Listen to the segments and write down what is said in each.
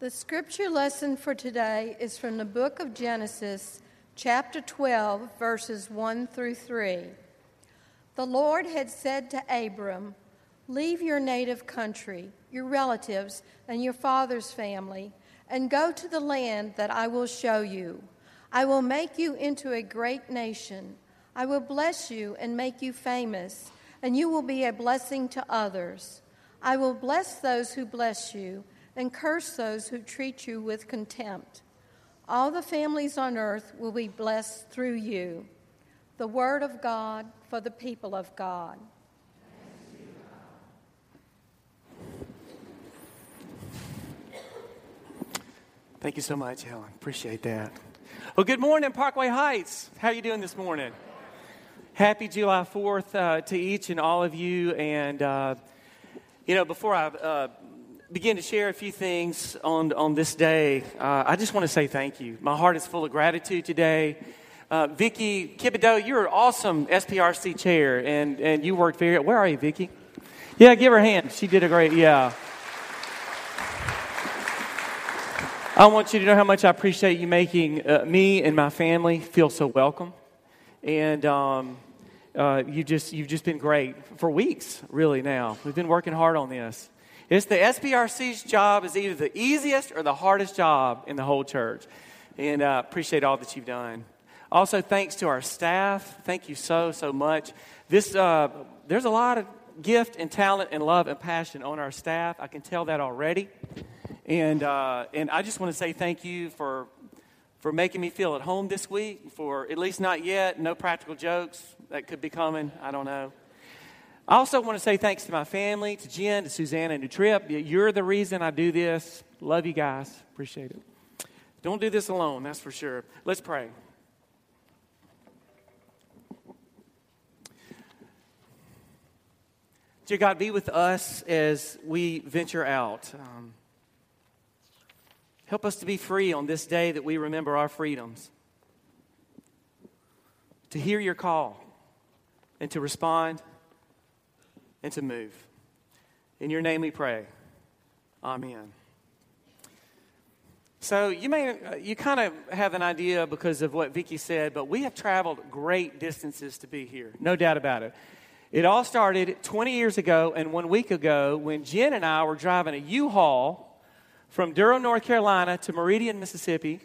The scripture lesson for today is from the book of Genesis, chapter 12, verses 1 through 3. The Lord had said to Abram, Leave your native country, your relatives, and your father's family, and go to the land that I will show you. I will make you into a great nation. I will bless you and make you famous, and you will be a blessing to others. I will bless those who bless you and curse those who treat you with contempt. All the families on earth will be blessed through you. The word of God for the people of God. Thank you so much, Helen. Appreciate that. Well, good morning, Parkway Heights. How are you doing this morning? Happy July 4th uh, to each and all of you. And, uh, you know, before I uh, begin to share a few things on, on this day, uh, I just want to say thank you. My heart is full of gratitude today. Uh, Vicki Kibido, you're an awesome SPRC chair, and, and you worked very. Where are you, Vicki? Yeah, give her a hand. She did a great. Yeah. I want you to know how much I appreciate you making uh, me and my family feel so welcome, and um, uh, you just you've just been great for weeks, really. Now we've been working hard on this. It's the SPRC's job is either the easiest or the hardest job in the whole church. And uh, appreciate all that you've done. Also, thanks to our staff. Thank you so, so much. This, uh, there's a lot of gift and talent and love and passion on our staff. I can tell that already. And, uh, and I just want to say thank you for, for making me feel at home this week, for at least not yet, no practical jokes that could be coming. I don't know. I also want to say thanks to my family, to Jen, to Susanna, and to Trip. You're the reason I do this. Love you guys. Appreciate it. Don't do this alone, that's for sure. Let's pray. Dear God, be with us as we venture out. Um, help us to be free on this day that we remember our freedoms, to hear your call, and to respond and to move. In your name we pray. Amen. So you may uh, you kind of have an idea because of what Vicki said, but we have traveled great distances to be here. No doubt about it. It all started 20 years ago and one week ago when Jen and I were driving a U-Haul from Durham, North Carolina to Meridian, Mississippi,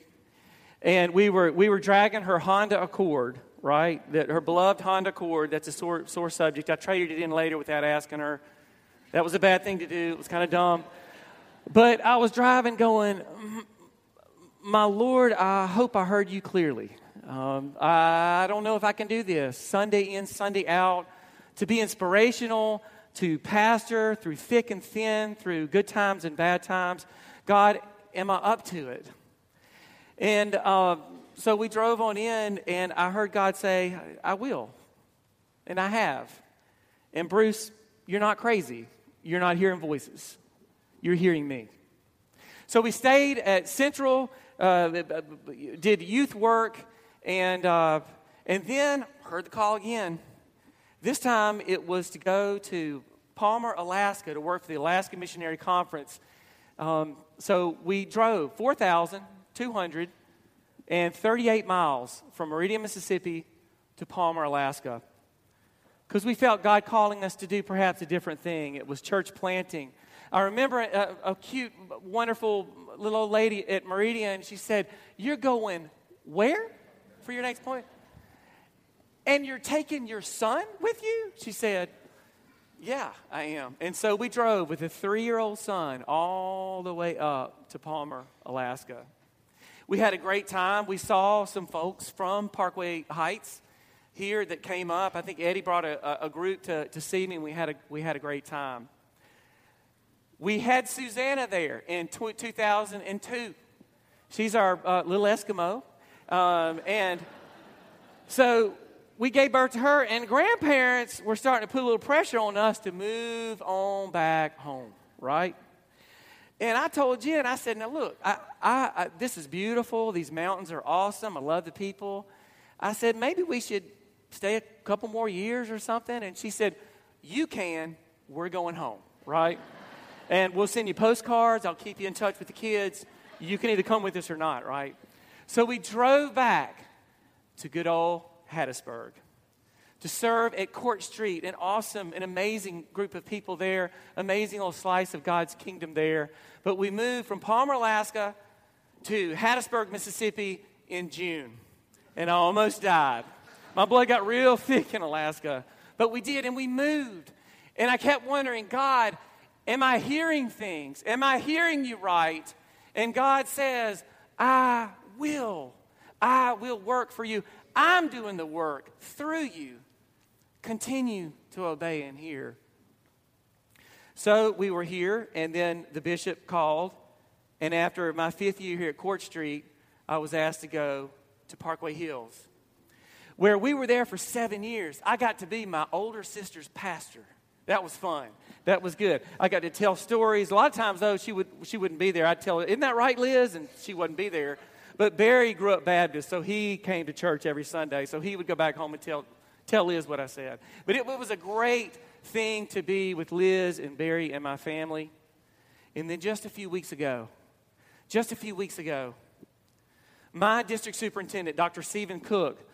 and we were we were dragging her Honda Accord right? That her beloved Honda Accord, that's a sore, sore subject. I traded it in later without asking her. That was a bad thing to do. It was kind of dumb. But I was driving going, My Lord, I hope I heard you clearly. Um, I don't know if I can do this. Sunday in, Sunday out. To be inspirational, to pastor through thick and thin, through good times and bad times. God, am I up to it? And uh, so we drove on in, and I heard God say, I will. And I have. And Bruce, you're not crazy. You're not hearing voices, you're hearing me. So we stayed at Central, uh, did youth work, and, uh, and then heard the call again. This time it was to go to Palmer, Alaska to work for the Alaska Missionary Conference. Um, so we drove 4,200 and 38 miles from Meridian, Mississippi to Palmer, Alaska. Because we felt God calling us to do perhaps a different thing. It was church planting. I remember a, a cute, wonderful little old lady at Meridian. And she said, You're going where for your next point? And you're taking your son with you? She said, Yeah, I am. And so we drove with a three year old son all the way up to Palmer, Alaska. We had a great time. We saw some folks from Parkway Heights here that came up. I think Eddie brought a, a group to, to see me, and we had, a, we had a great time. We had Susanna there in 2002. She's our uh, little Eskimo. Um, and so we gave birth to her, and grandparents were starting to put a little pressure on us to move on back home, right? And I told Jen, I said, now look, I, I, I, this is beautiful. These mountains are awesome. I love the people. I said, maybe we should stay a couple more years or something. And she said, you can. We're going home, right? And we'll send you postcards. I'll keep you in touch with the kids. You can either come with us or not, right? So we drove back to good old Hattiesburg to serve at Court Street, an awesome and amazing group of people there, amazing little slice of God's kingdom there. But we moved from Palmer, Alaska to Hattiesburg, Mississippi in June, and I almost died. My blood got real thick in Alaska, but we did, and we moved. And I kept wondering, God, am I hearing things? Am I hearing you right? And God says, I will. I will work for you. I'm doing the work through you continue to obey and hear. So we were here, and then the bishop called. And after my fifth year here at Court Street, I was asked to go to Parkway Hills, where we were there for seven years. I got to be my older sister's pastor. That was fun. That was good. I got to tell stories. A lot of times, though, she, would, she wouldn't be there. I'd tell her, Isn't that right, Liz? And she wouldn't be there. But Barry grew up Baptist, so he came to church every Sunday. So he would go back home and tell Tell Liz what I said. But it, it was a great thing to be with Liz and Barry and my family. And then just a few weeks ago, just a few weeks ago, my district superintendent, Dr. Stephen Cook,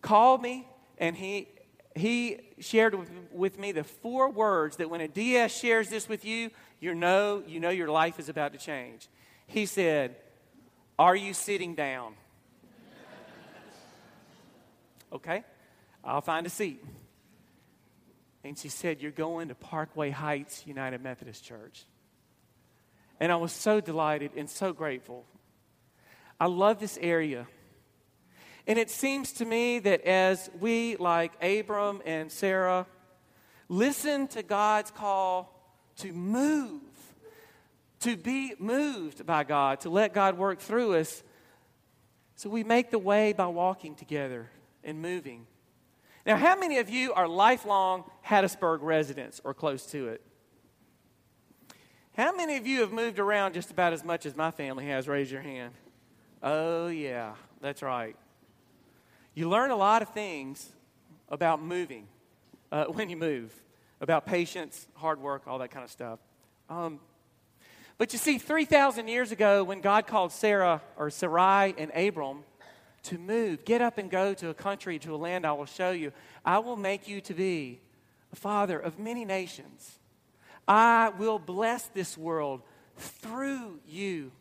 called me and he, he shared with, with me the four words that when a DS shares this with you, you know, you know your life is about to change. He said, Are you sitting down? okay? I'll find a seat. And she said, You're going to Parkway Heights United Methodist Church. And I was so delighted and so grateful. I love this area. And it seems to me that as we, like Abram and Sarah, listen to God's call to move, to be moved by God, to let God work through us, so we make the way by walking together and moving. Now, how many of you are lifelong Hattiesburg residents or close to it? How many of you have moved around just about as much as my family has? Raise your hand. Oh, yeah, that's right. You learn a lot of things about moving uh, when you move, about patience, hard work, all that kind of stuff. Um, but you see, 3,000 years ago, when God called Sarah or Sarai and Abram, to move. Get up and go to a country, to a land I will show you. I will make you to be a father of many nations. I will bless this world through you.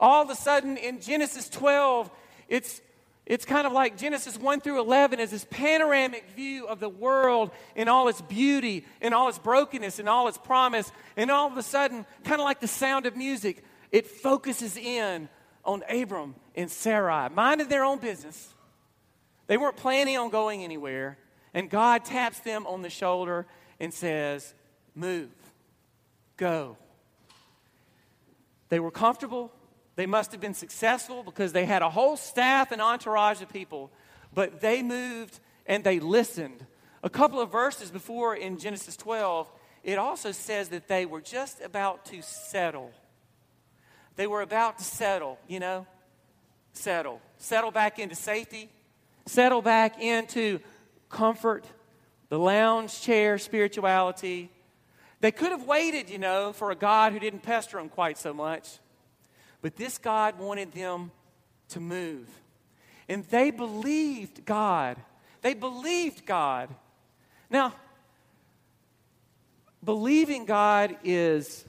All of a sudden, in Genesis 12, it's, it's kind of like Genesis 1 through 11 is this panoramic view of the world in all its beauty, in all its brokenness, in all its promise. And all of a sudden, kind of like the sound of music, it focuses in on Abram and Sarai, minding their own business. They weren't planning on going anywhere. And God taps them on the shoulder and says, Move, go. They were comfortable. They must have been successful because they had a whole staff and entourage of people. But they moved and they listened. A couple of verses before in Genesis 12, it also says that they were just about to settle. They were about to settle, you know? Settle. Settle back into safety. Settle back into comfort, the lounge chair spirituality. They could have waited, you know, for a God who didn't pester them quite so much. But this God wanted them to move. And they believed God. They believed God. Now, believing God is,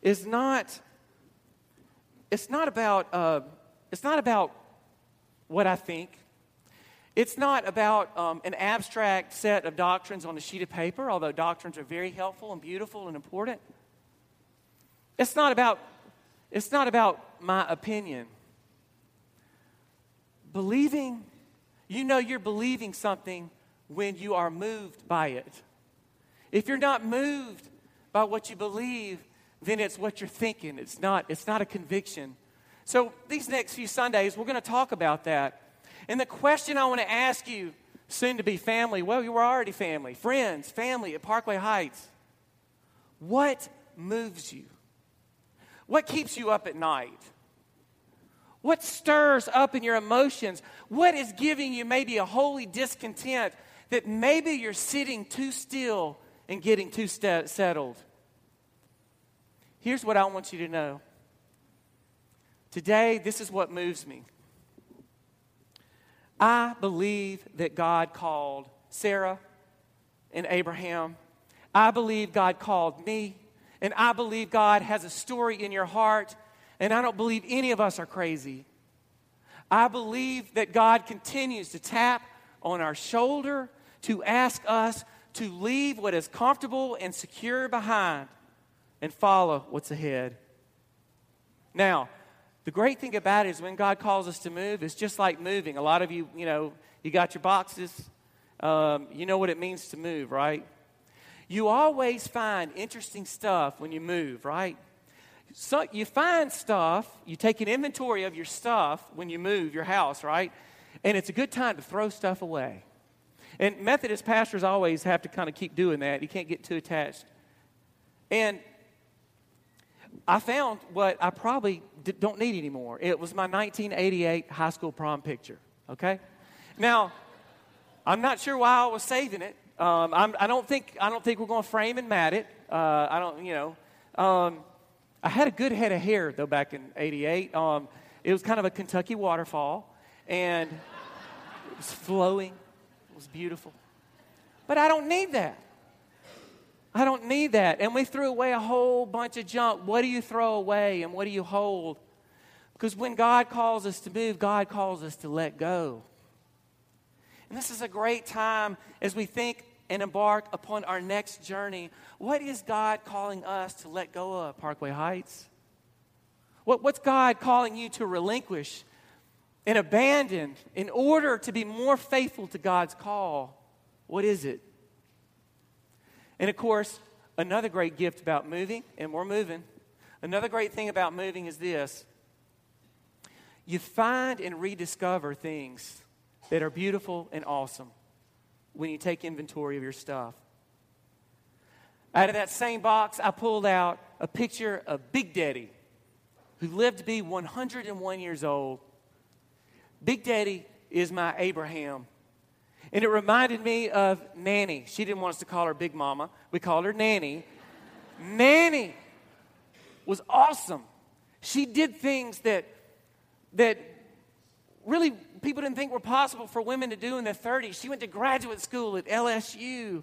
is not it's not about, uh, it's not about what I think. It's not about um, an abstract set of doctrines on a sheet of paper, although doctrines are very helpful and beautiful and important. It's not about, it's not about my opinion. Believing, you know you're believing something when you are moved by it. If you're not moved by what you believe, then it's what you're thinking. It's not, it's not a conviction. So, these next few Sundays, we're going to talk about that. And the question I want to ask you, soon to be family, well, you were already family, friends, family at Parkway Heights. What moves you? What keeps you up at night? What stirs up in your emotions? What is giving you maybe a holy discontent that maybe you're sitting too still and getting too st- settled? Here's what I want you to know. Today, this is what moves me. I believe that God called Sarah and Abraham. I believe God called me. And I believe God has a story in your heart. And I don't believe any of us are crazy. I believe that God continues to tap on our shoulder to ask us to leave what is comfortable and secure behind and follow what's ahead. Now, the great thing about it is when God calls us to move, it's just like moving. A lot of you, you know, you got your boxes, um, you know what it means to move, right? You always find interesting stuff when you move, right? So you find stuff, you take an inventory of your stuff when you move your house, right? And it's a good time to throw stuff away. And Methodist pastors always have to kind of keep doing that. You can't get too attached. And I found what I probably don't need anymore. It was my 1988 high school prom picture, okay? Now, I'm not sure why I was saving it. Um, I'm, I don't think I don't think we're going to frame and mat it. Uh, I don't, you know. Um, I had a good head of hair though back in '88. Um, it was kind of a Kentucky waterfall, and it was flowing. It was beautiful. But I don't need that. I don't need that. And we threw away a whole bunch of junk. What do you throw away and what do you hold? Because when God calls us to move, God calls us to let go. And this is a great time as we think and embark upon our next journey. What is God calling us to let go of, Parkway Heights? What, what's God calling you to relinquish and abandon in order to be more faithful to God's call? What is it? And of course, another great gift about moving, and we're moving, another great thing about moving is this you find and rediscover things that are beautiful and awesome when you take inventory of your stuff. Out of that same box, I pulled out a picture of Big Daddy, who lived to be 101 years old. Big Daddy is my Abraham. And it reminded me of Nanny. She didn't want us to call her Big Mama, we called her Nanny. Nanny was awesome. She did things that, that really people didn't think were possible for women to do in their 30s. She went to graduate school at LSU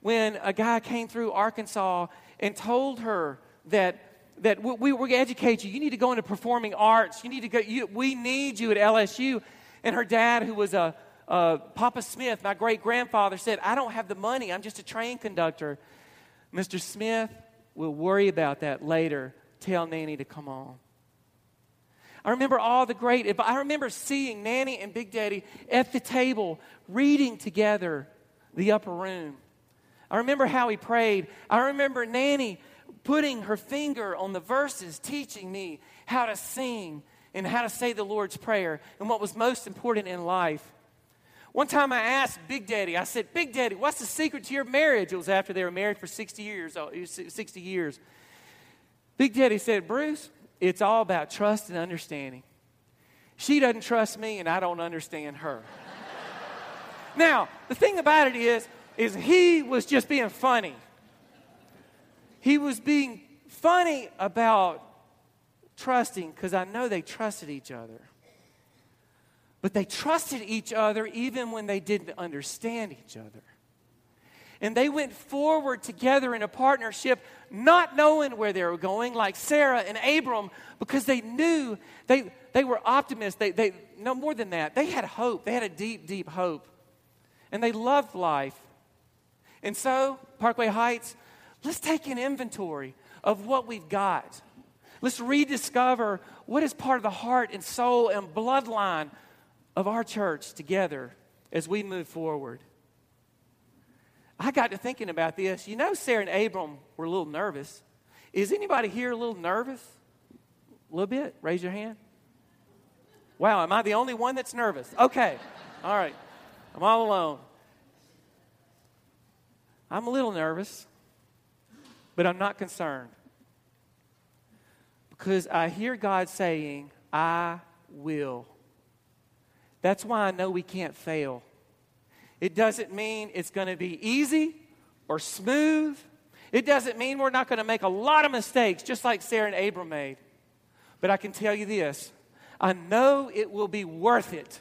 when a guy came through Arkansas and told her that, that we, we, educate you. You need to go into performing arts. You need to go, you, we need you at LSU. And her dad, who was a, a Papa Smith, my great grandfather, said, I don't have the money. I'm just a train conductor. Mr. Smith, we'll worry about that later. Tell Nanny to come on. I remember all the great, I remember seeing Nanny and Big Daddy at the table reading together the upper room. I remember how he prayed. I remember Nanny putting her finger on the verses, teaching me how to sing and how to say the Lord's Prayer and what was most important in life. One time I asked Big Daddy, I said, Big Daddy, what's the secret to your marriage? It was after they were married for 60 years. Uh, 60 years. Big Daddy said, Bruce, it's all about trust and understanding. She doesn't trust me, and I don't understand her. now, the thing about it is, is he was just being funny. He was being funny about trusting because I know they trusted each other. But they trusted each other even when they didn't understand each other. And they went forward together in a partnership, not knowing where they were going, like Sarah and Abram, because they knew they, they were optimists. They, they, no more than that, they had hope. They had a deep, deep hope. And they loved life. And so, Parkway Heights, let's take an inventory of what we've got. Let's rediscover what is part of the heart and soul and bloodline of our church together as we move forward. I got to thinking about this. You know, Sarah and Abram were a little nervous. Is anybody here a little nervous? A little bit? Raise your hand. Wow, am I the only one that's nervous? Okay, all right. I'm all alone. I'm a little nervous, but I'm not concerned. Because I hear God saying, I will. That's why I know we can't fail. It doesn't mean it's going to be easy or smooth. It doesn't mean we're not going to make a lot of mistakes, just like Sarah and Abram made. But I can tell you this I know it will be worth it.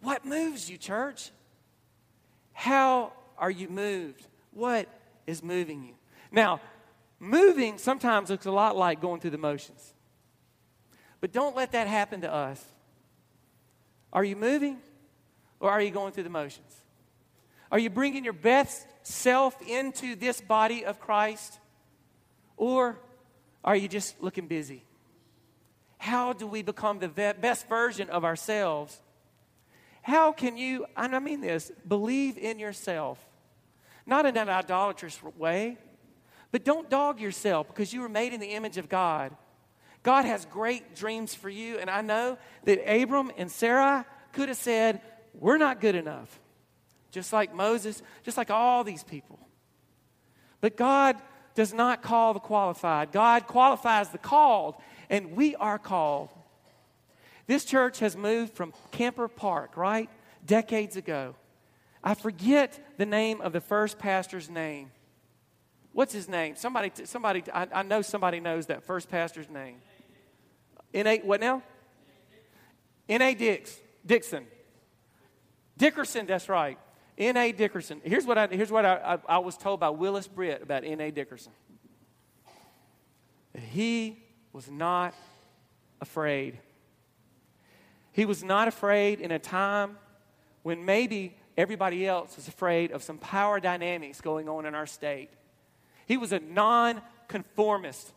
What moves you, church? How are you moved? What is moving you? Now, moving sometimes looks a lot like going through the motions. But don't let that happen to us. Are you moving or are you going through the motions? Are you bringing your best self into this body of Christ? Or are you just looking busy? How do we become the best version of ourselves? How can you, and I mean this, believe in yourself? Not in an idolatrous way, but don't dog yourself because you were made in the image of God. God has great dreams for you, and I know that Abram and Sarah could have said, We're not good enough just like Moses, just like all these people. But God does not call the qualified, God qualifies the called, and we are called. This church has moved from Kamper Park, right? Decades ago. I forget the name of the first pastor's name. What's his name? Somebody, somebody, I, I know somebody knows that first pastor's name. N.A. What now? N.A. Dix, Dixon. Dickerson, that's right. N.A. Dickerson. Here's what I, here's what I, I, I was told by Willis Britt about N.A. Dickerson. He was not afraid. He was not afraid in a time when maybe everybody else was afraid of some power dynamics going on in our state. He was a non-conformist.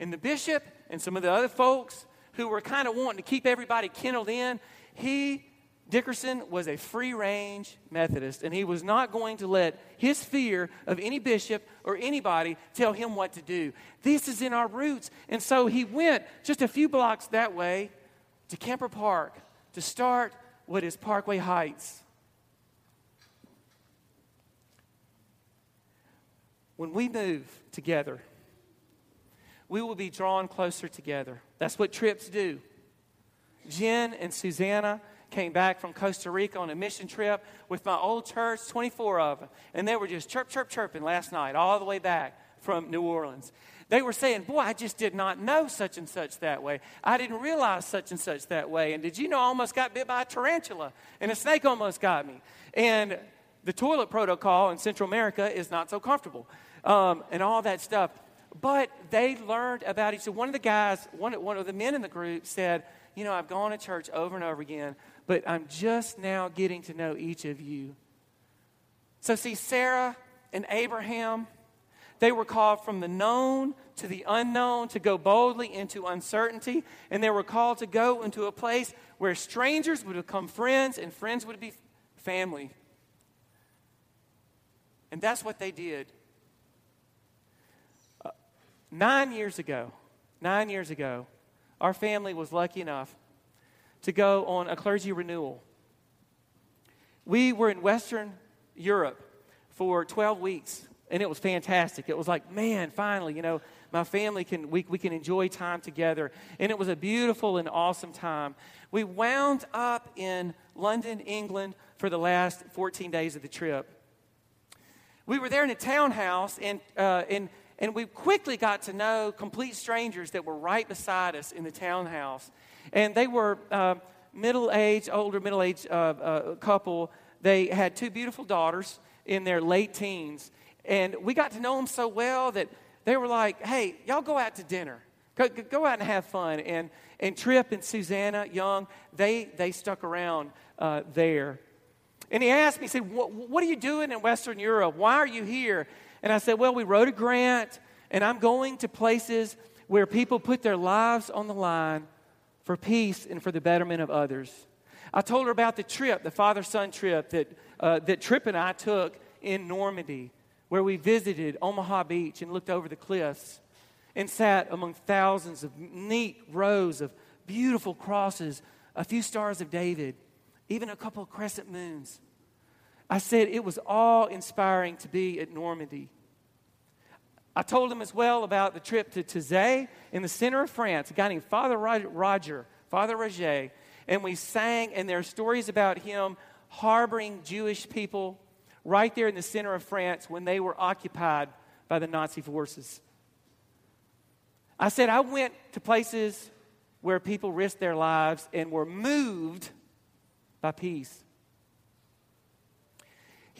And the bishop and some of the other folks who were kind of wanting to keep everybody kindled in, he Dickerson was a free range Methodist, and he was not going to let his fear of any bishop or anybody tell him what to do. This is in our roots. And so he went just a few blocks that way to Kamper Park to start what is Parkway Heights. When we move together, we will be drawn closer together. That's what trips do. Jen and Susanna came back from Costa Rica on a mission trip with my old church, 24 of them. And they were just chirp, chirp, chirping last night, all the way back from New Orleans. They were saying, Boy, I just did not know such and such that way. I didn't realize such and such that way. And did you know I almost got bit by a tarantula? And a snake almost got me. And the toilet protocol in Central America is not so comfortable, um, and all that stuff. But they learned about each other. One of the guys, one, one of the men in the group said, You know, I've gone to church over and over again, but I'm just now getting to know each of you. So, see, Sarah and Abraham, they were called from the known to the unknown to go boldly into uncertainty, and they were called to go into a place where strangers would become friends and friends would be family. And that's what they did. Nine years ago, nine years ago, our family was lucky enough to go on a clergy renewal. We were in Western Europe for 12 weeks, and it was fantastic. It was like, man, finally, you know, my family can, we, we can enjoy time together. And it was a beautiful and awesome time. We wound up in London, England for the last 14 days of the trip. We were there in a townhouse, and, uh, and, and we quickly got to know complete strangers that were right beside us in the townhouse. And they were uh, middle aged, older middle aged uh, uh, couple. They had two beautiful daughters in their late teens. And we got to know them so well that they were like, hey, y'all go out to dinner. Go, go out and have fun. And, and Trip and Susanna Young, they, they stuck around uh, there. And he asked me, he said, what are you doing in Western Europe? Why are you here? And I said, well, we wrote a grant, and I'm going to places where people put their lives on the line for peace and for the betterment of others. I told her about the trip, the father son trip that, uh, that Trip and I took in Normandy, where we visited Omaha Beach and looked over the cliffs and sat among thousands of neat rows of beautiful crosses, a few stars of David, even a couple of crescent moons. I said it was all inspiring to be at Normandy. I told him as well about the trip to Taizé in the center of France, a guy named Father Roger, Father Roger, and we sang, and there are stories about him harboring Jewish people right there in the center of France when they were occupied by the Nazi forces. I said, I went to places where people risked their lives and were moved by peace.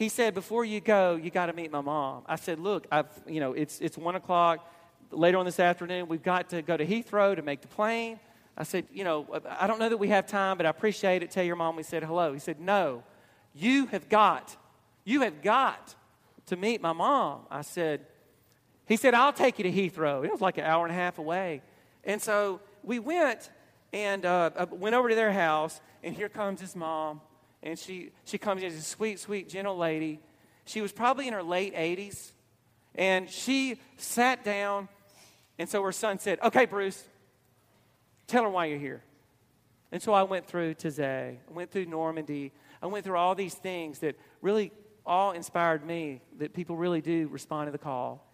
He said, Before you go, you got to meet my mom. I said, Look, I've, you know, it's, it's one o'clock later on this afternoon. We've got to go to Heathrow to make the plane. I said, You know, I don't know that we have time, but I appreciate it. Tell your mom we said hello. He said, No, you have got, you have got to meet my mom. I said, He said, I'll take you to Heathrow. It was like an hour and a half away. And so we went and uh, went over to their house, and here comes his mom. And she, she comes in, as a sweet, sweet, gentle lady. She was probably in her late 80s. And she sat down, and so her son said, Okay, Bruce, tell her why you're here. And so I went through Taizé, I went through Normandy, I went through all these things that really all inspired me that people really do respond to the call.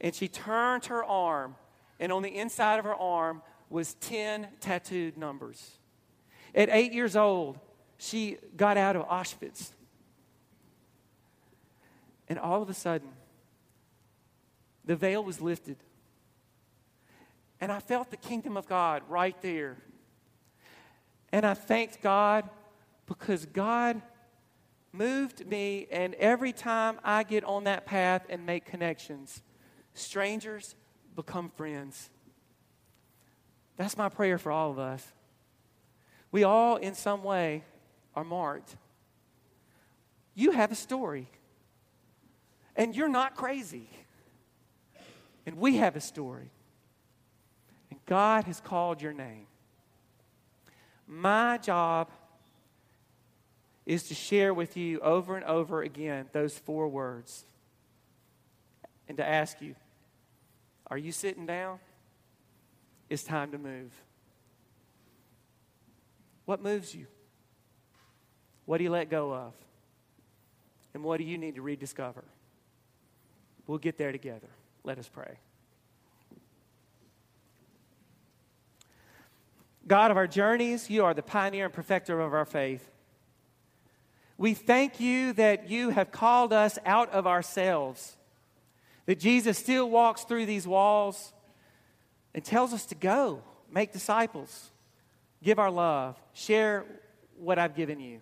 And she turned her arm, and on the inside of her arm was 10 tattooed numbers. At eight years old, she got out of Auschwitz. And all of a sudden, the veil was lifted. And I felt the kingdom of God right there. And I thanked God because God moved me. And every time I get on that path and make connections, strangers become friends. That's my prayer for all of us. We all, in some way, are marked. You have a story. And you're not crazy. And we have a story. And God has called your name. My job is to share with you over and over again those four words and to ask you are you sitting down? It's time to move. What moves you? What do you let go of? And what do you need to rediscover? We'll get there together. Let us pray. God of our journeys, you are the pioneer and perfecter of our faith. We thank you that you have called us out of ourselves, that Jesus still walks through these walls and tells us to go, make disciples, give our love, share what I've given you.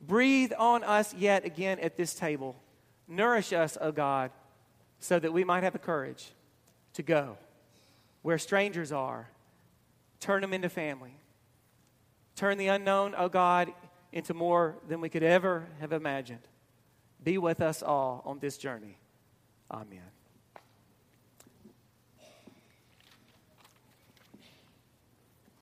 Breathe on us yet again at this table. Nourish us, O God, so that we might have the courage to go where strangers are. Turn them into family. Turn the unknown, O God, into more than we could ever have imagined. Be with us all on this journey. Amen.